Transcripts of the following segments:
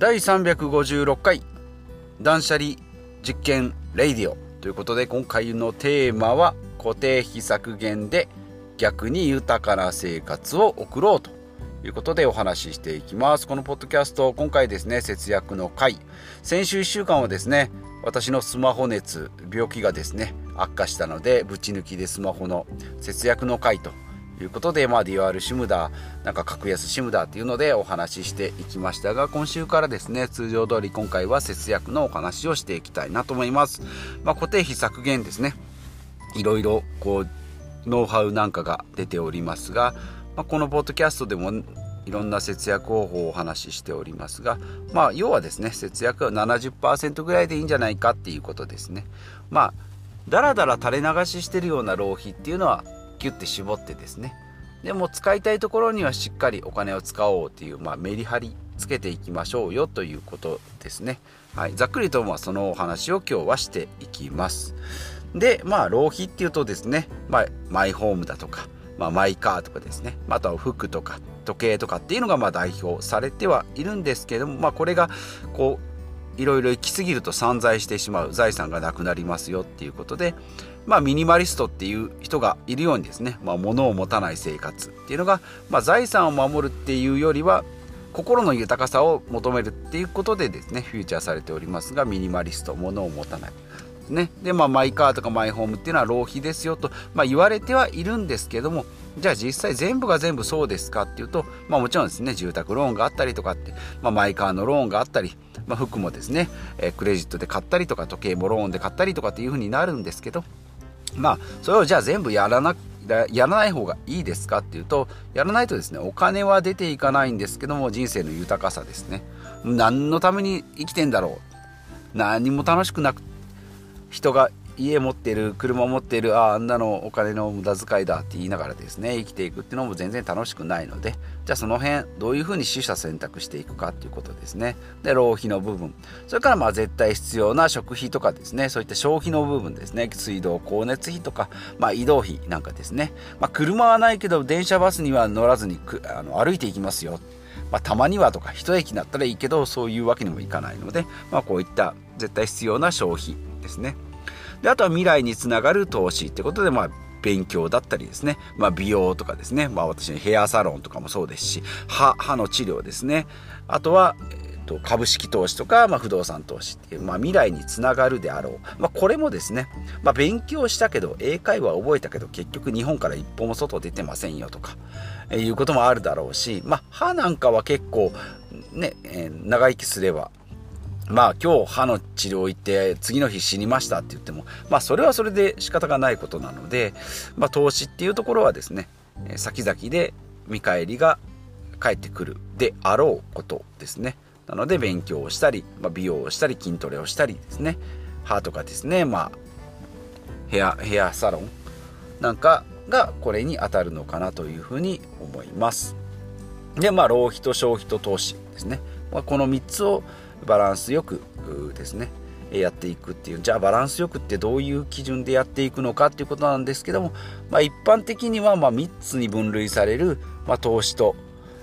第356回断捨離実験レイディオ。ということで今回のテーマは固定費削減で逆に豊かな生活を送ろうということでお話ししていきます。このポッドキャスト今回ですね節約の回。先週1週間はですね私のスマホ熱病気がですね悪化したのでぶち抜きでスマホの節約の回ということで、まあ、デュアルシムだ、なんか格安シムだっていうのでお話ししていきましたが、今週からですね、通常通り今回は節約のお話をしていきたいなと思います。まあ、固定費削減ですね。いろいろ、こう、ノウハウなんかが出ておりますが、まあ、このポッドキャストでもいろんな節約方法をお話ししておりますが、まあ、要はですね、節約は70%ぐらいでいいんじゃないかっていうことですね。まあ、だらだら垂れ流ししてるような浪費っていうのはギュッて絞ってですねでも使いたいところにはしっかりお金を使おうという、まあ、メリハリつけていきましょうよということですね。はい、ざっくりとまあそのお話を今日はしていきます。で、まあ浪費っていうとですね、まあ、マイホームだとか、まあ、マイカーとかですね、あとは服とか時計とかっていうのがまあ代表されてはいるんですけども、まあ、これがこういろいろ行き過ぎると散財してしまう財産がなくなりますよっていうことで、まあ、ミニマリストっていう人がいるようにですね、まあ、物を持たない生活っていうのが、まあ、財産を守るっていうよりは心の豊かさを求めるっていうことでですねフューチャーされておりますがミニマリスト物を持たない。ね。でまあマイカーとかマイホームっていうのは浪費ですよと、まあ、言われてはいるんですけどもじゃあ実際全部が全部そうですかっていうと、まあ、もちろんですね住宅ローンがあったりとかって、まあ、マイカーのローンがあったり、まあ、服もですね、えー、クレジットで買ったりとか時計もローンで買ったりとかっていうふうになるんですけどまあそれをじゃあ全部やらなやらない方がいいですかっていうとやらないとですねお金は出ていかないんですけども人生の豊かさですね。何のために生きてんだろう。何も楽しくなく人が家持ってる車持ってるああんなのお金の無駄遣いだって言いながらですね生きていくっていうのも全然楽しくないのでじゃあその辺どういうふうに取捨選択していくかっていうことですね。で浪費の部分。それからまあ絶対必要な食費とかですね。そういった消費の部分ですね。水道光熱費とか、まあ、移動費なんかですね、まあ、車はないけど電車バスには乗らずにあの歩いていきますよ。まあ、たまにはとか一駅だったらいいけどそういうわけにもいかないので、まあ、こういった絶対必要な消費ですね。であとは未来につながる投資ってことで、まあ、勉強だったりですね、まあ、美容とかですね、まあ、私のヘアサロンとかもそうですし歯歯の治療ですね。あとは、えー、と株式投資とか、まあ、不動産投資っていう、まあ、未来につながるであろう、まあ、これもですね、まあ、勉強したけど英会話覚えたけど結局日本から一歩も外出てませんよとか、えー、いうこともあるだろうし、まあ、歯なんかは結構ね、えー、長生きすればまあ今日歯の治療行って次の日死にましたって言ってもまあそれはそれで仕方がないことなので、まあ、投資っていうところはですね先々で見返りが返ってくるであろうことですね。なので勉強をしたり、まあ、美容をしたり筋トレをしたりですね。歯とかですねまあヘアヘアサロンなんかがこれに当たるのかなというふうに思います。でまあ浪費と消費と投資ですね、まあ、この3つをバランスよくですねやっていくっていうじゃあバランスよくってどういう基準でやっていくのかっていうことなんですけども、まあ、一般的にはま3つに分類される、まあ、投資と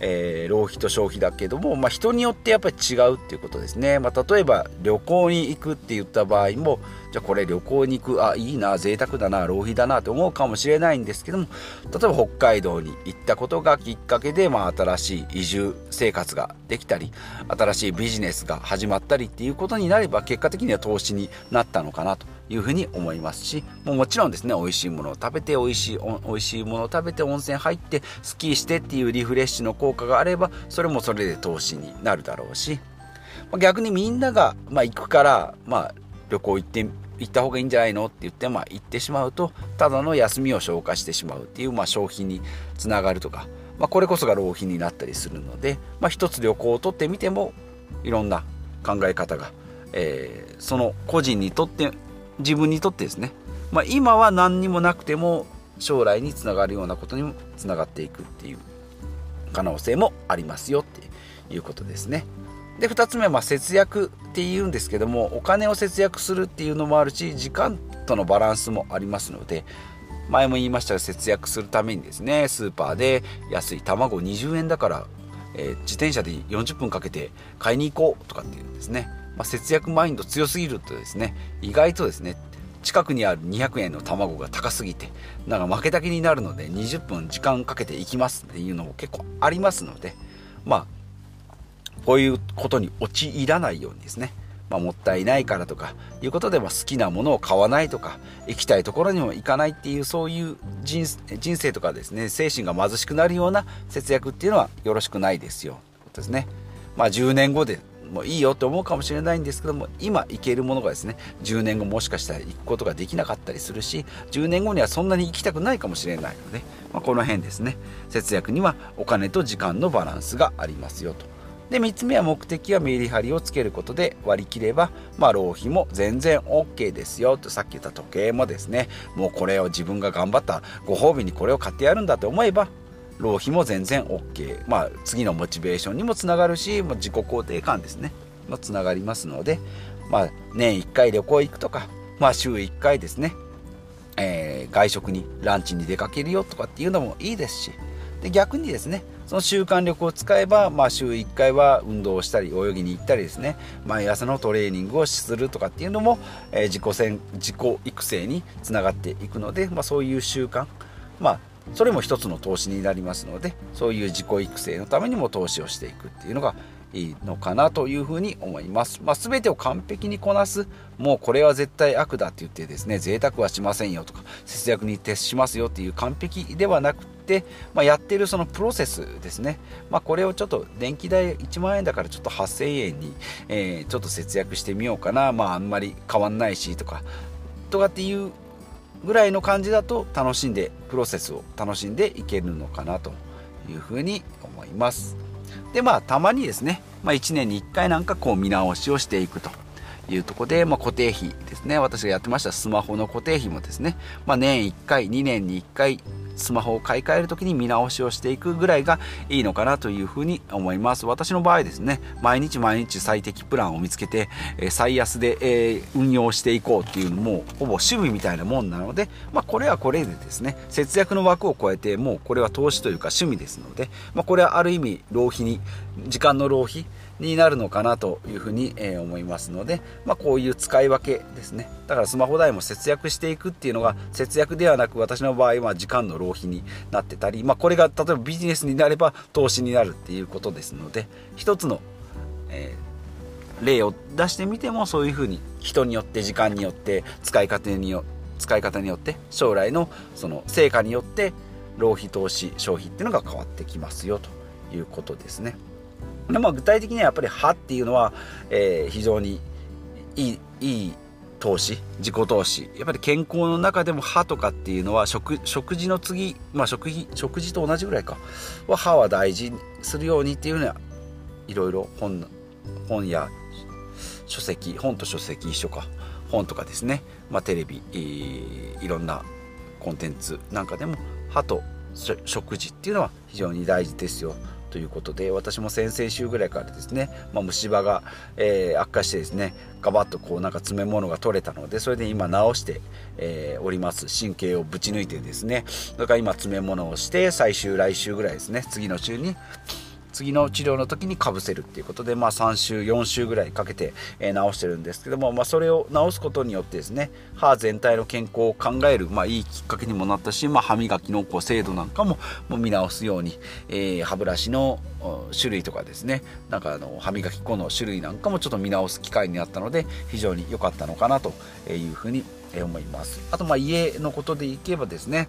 えー、浪費と消費だけども、まあ、人によってやっぱり違うっていうことですね、まあ、例えば旅行に行くって言った場合もじゃあこれ旅行に行くあいいな贅沢だな浪費だなと思うかもしれないんですけども例えば北海道に行ったことがきっかけで、まあ、新しい移住生活ができたり新しいビジネスが始まったりっていうことになれば結果的には投資になったのかなというふうに思いますしもうもちろんですね美味しいものを食べて美味しい美味しいものを食べて温泉入ってスキーしてっていうリフレッシュの効果があればそれもそれで投資になるだろうし逆にみんなが、まあ、行くから、まあ、旅行行って行った方がいいんじゃないのって言って、まあ、行ってしまうとただの休みを消化してしまうっていう、まあ、消費につながるとか、まあ、これこそが浪費になったりするので、まあ、一つ旅行を取ってみてもいろんな考え方が、えー、その個人にとって自分にとってですね、まあ、今は何にもなくても将来につながるようなことにもつながっていくっていう可能性もありますよっていうことですね。で2つ目はま節約っていうんですけどもお金を節約するっていうのもあるし時間とのバランスもありますので前も言いましたが節約するためにですねスーパーで安い卵20円だからえー、自転車で40分かけて買いに行こうとかっていうんですね、まあ、節約マインド強すぎるとですね意外とですね近くにある200円の卵が高すぎてなんか負けた気になるので20分時間かけて行きますっていうのも結構ありますのでまあこういうことに陥らないようにですねまあ、もったいないからとかいうことで、ま好きなものを買わないとか行きたいところにも行かないっていうそういう人生とかですね精神が貧しくなるような節約っていうのはよろしくないですよということですね。まあ、10年後でもいいよって思うかもしれないんですけども今行けるものがですね10年後もしかしたら行くことができなかったりするし10年後にはそんなに行きたくないかもしれないので、まあ、この辺ですね節約にはお金と時間のバランスがありますよと。で3つ目は目的はメリハリをつけることで割り切れば、まあ、浪費も全然 OK ですよと。さっき言った時計もですねもうこれを自分が頑張ったご褒美にこれを買ってやるんだと思えば浪費も全然 OK、まあ、次のモチベーションにもつながるしもう自己肯定感ですねもつながりますので、まあ、年1回旅行行くとか、まあ、週1回ですね、えー、外食にランチに出かけるよとかっていうのもいいですしで逆にですねその習慣力を使えば、まあ、週1回は運動をしたり泳ぎに行ったりですね。毎朝のトレーニングをするとかっていうのも、えー、自己戦自己育成につながっていくので、まあ、そういう習慣。まあそれも一つの投資になりますのでそういう自己育成のためにも投資をしていくっていうのがいいのかなというふに思います。まあ、全てを完璧にこなす、もうこれは絶対悪だって言ってですね、贅沢はしませんよとか、節約に徹しますよっていう完璧ではなくて、まあ、やってるそのプロセスですね、まあ、これをちょっと電気代1万円だからちょっと8000円に、えー、ちょっと節約してみようかな、まあ、あんまり変わんないしとか、とかっていうぐらいの感じだと楽しんでプロセスを楽しんでいけるのかなというふうに思います。でまあたまにですね、まあ、1年に1回なんかこう見直しをしていくというところで、まあ、固定費ですね。私がやってましたスマホの固定費もですね、まあ、年1回2年に1回スマホを買い替える時に見直しをしていくぐらいがいいのかなというふうに思います。私の場合ですね毎日毎日最適プランを見つけて、え最安で、え運用していこうっていうのもほぼ趣味みたいなもんなので、まあ、これはこれでですね節約の枠を超えてもうこれは投資というか趣味ですので、まあ、これはある意味浪費に時間の浪費になるのかなというふうに、え思いますので、まあ、こういう使い分けですねだからスマホ代も節約していくっていうのが節約ではなく私の場合は時間の浪費になってたり、まあ、これが例えばビジネスになれば投資になるっていうことですので一つの、えー、例を出してみてもそういうふうに人によって時間によって使い方によ使い方によって将来のその成果によって浪費投資消費っていうのが変わってきますよということですね。でまあ、具体的にはやっぱり歯っていうのは、えー、非常にいいいい投資自己投資。やっぱり健康の中でも歯とかっていうのは食食事の次、まあ食、食事と同じぐらいか。は歯は大事にするようにっていうのはいろいろ本本や書籍本と書籍一緒か。本とかですね、まあ、テレビ、いろんなコンテンツなんかでも歯と食事っていうのは非常に大事ですよ。ということで私も先々週ぐらいからですね、まあ、虫歯が、えー、悪化してですねガバッとこうなんか詰め物が取れたのでそれで今直して、えー、おります。神経をぶち抜いてですね。だから今詰め物をして最終来週ぐらいですね次の週に次の治療の時にかぶせるっていうことで、まあ、3週4週ぐらいかけて、えー、治してるんですけども、まあ、それを治すことによってですね歯全体の健康を考える、まあ、いいきっかけにもなったし、まあ、歯磨きのこう精度なんかももう見直すように、えー、歯ブラシの種類とかですねなんかあの歯磨き粉の種類なんかもちょっと見直す機会になったので非常に良かったのかなというふうに思います。あとまあ家のことでいけばですね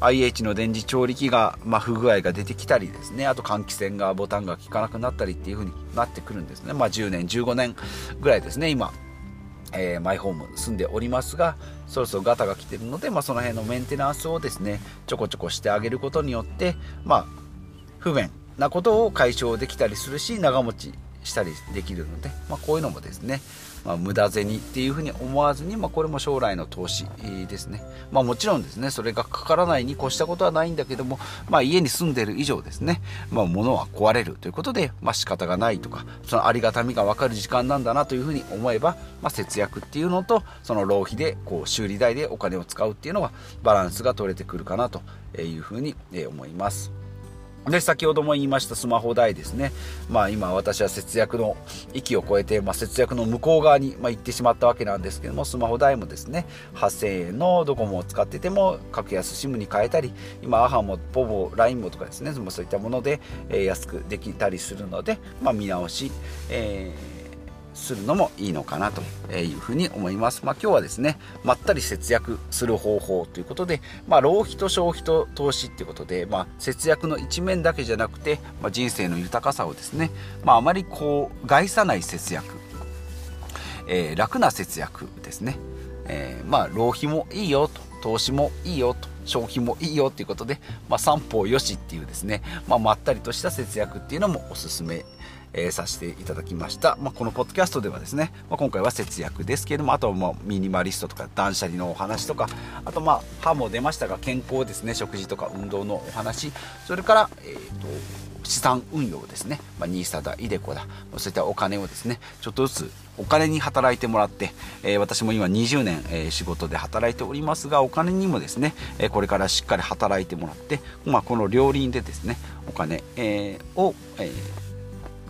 IH の電磁調理器が、まあ、不具合が出てきたりですね。あと換気扇がボタンが効かなくなったりっていう風になってくるんですね。まあ10年15年ぐらいですね今。えー、マイホーム住んでおりますがそろそろガタが来てるので、まあ、その辺のメンテナンスをですねちょこちょこしてあげることによってまあ不便なことを解消できたりするし長持ちしたりできるので、まあ、こういうのもですねまあ、無駄銭っていうふうに思わずに、まあ、これも将来の投資ですね、まあ、もちろんですねそれがかからないに越したことはないんだけども、まあ、家に住んでる以上ですね、まあ、物は壊れるということで、まあ、仕方がないとかそのありがたみが分かる時間なんだなというふうに思えば、まあ、節約っていうのとその浪費でこう修理代でお金を使うっていうのはバランスが取れてくるかなというふうに思います。で、先ほども言いましたスマホ代ですね。まあ今私は節約の域を超えて、まあ、節約の向こう側に、まあ、行ってしまったわけなんですけども、スマホ代もですね、8000円のドコモを使ってても、格安 SIM に変えたり、今、アハもポボ、LINE もとかですね、そういったもので、えー、安くできたりするので、まあ見直し、えーするのもいいのかなというふうに思います。まあ、今日はですね、まったり節約する方法ということで、まあ、浪費と消費と投資っていうことで、まあ、節約の一面だけじゃなくて、まあ、人生の豊かさをですね、まあ、あまりこう害さない節約、えー、楽な節約ですね、えー、まあ浪費もいいよと投資もいいよと消費もいいよっていうことで、まあ、三方よしっていうですね、まあ、まったりとした節約っていうのもおすすめえー、させていただきました、まあ、このポッドキャストではですね、まあ、今回は節約ですけれどもあとはもうミニマリストとか断捨離のお話とかあとまあ歯も出ましたが健康ですね食事とか運動のお話それから、えーと、資産運用ですね、まあ、ニーサだ、イデコだ、そういったお金をですね、ちょっとずつお金に働いてもらって、えー、私も今20年、えー、仕事で働いておりますが、お金にもですね、えー、これからしっかり働いてもらって、まあ、この両輪でですね、お金、えを、えー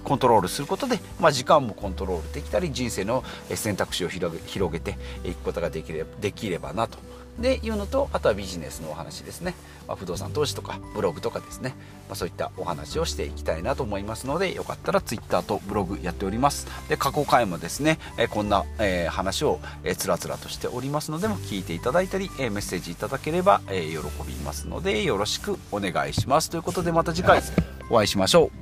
コントロールすることで、まあ、時間もコントロールできたり人生の選択肢を広げ広げていくことができればできればなと。でいうのとあとはビジネスのお話ですね、まあ、不動産投資とかブログとかですね、まあ、そういったお話をしていきたいなと思いますのでよかったら Twitter とブログやっております。で過去回もですね、えこんな、えー、話を、えー、つらつらとしておりますのでも聞いていただいたり、えー、メッセージいただければ、えー、喜びますのでよろしくお願いします。ということでまた次回お会いしましょう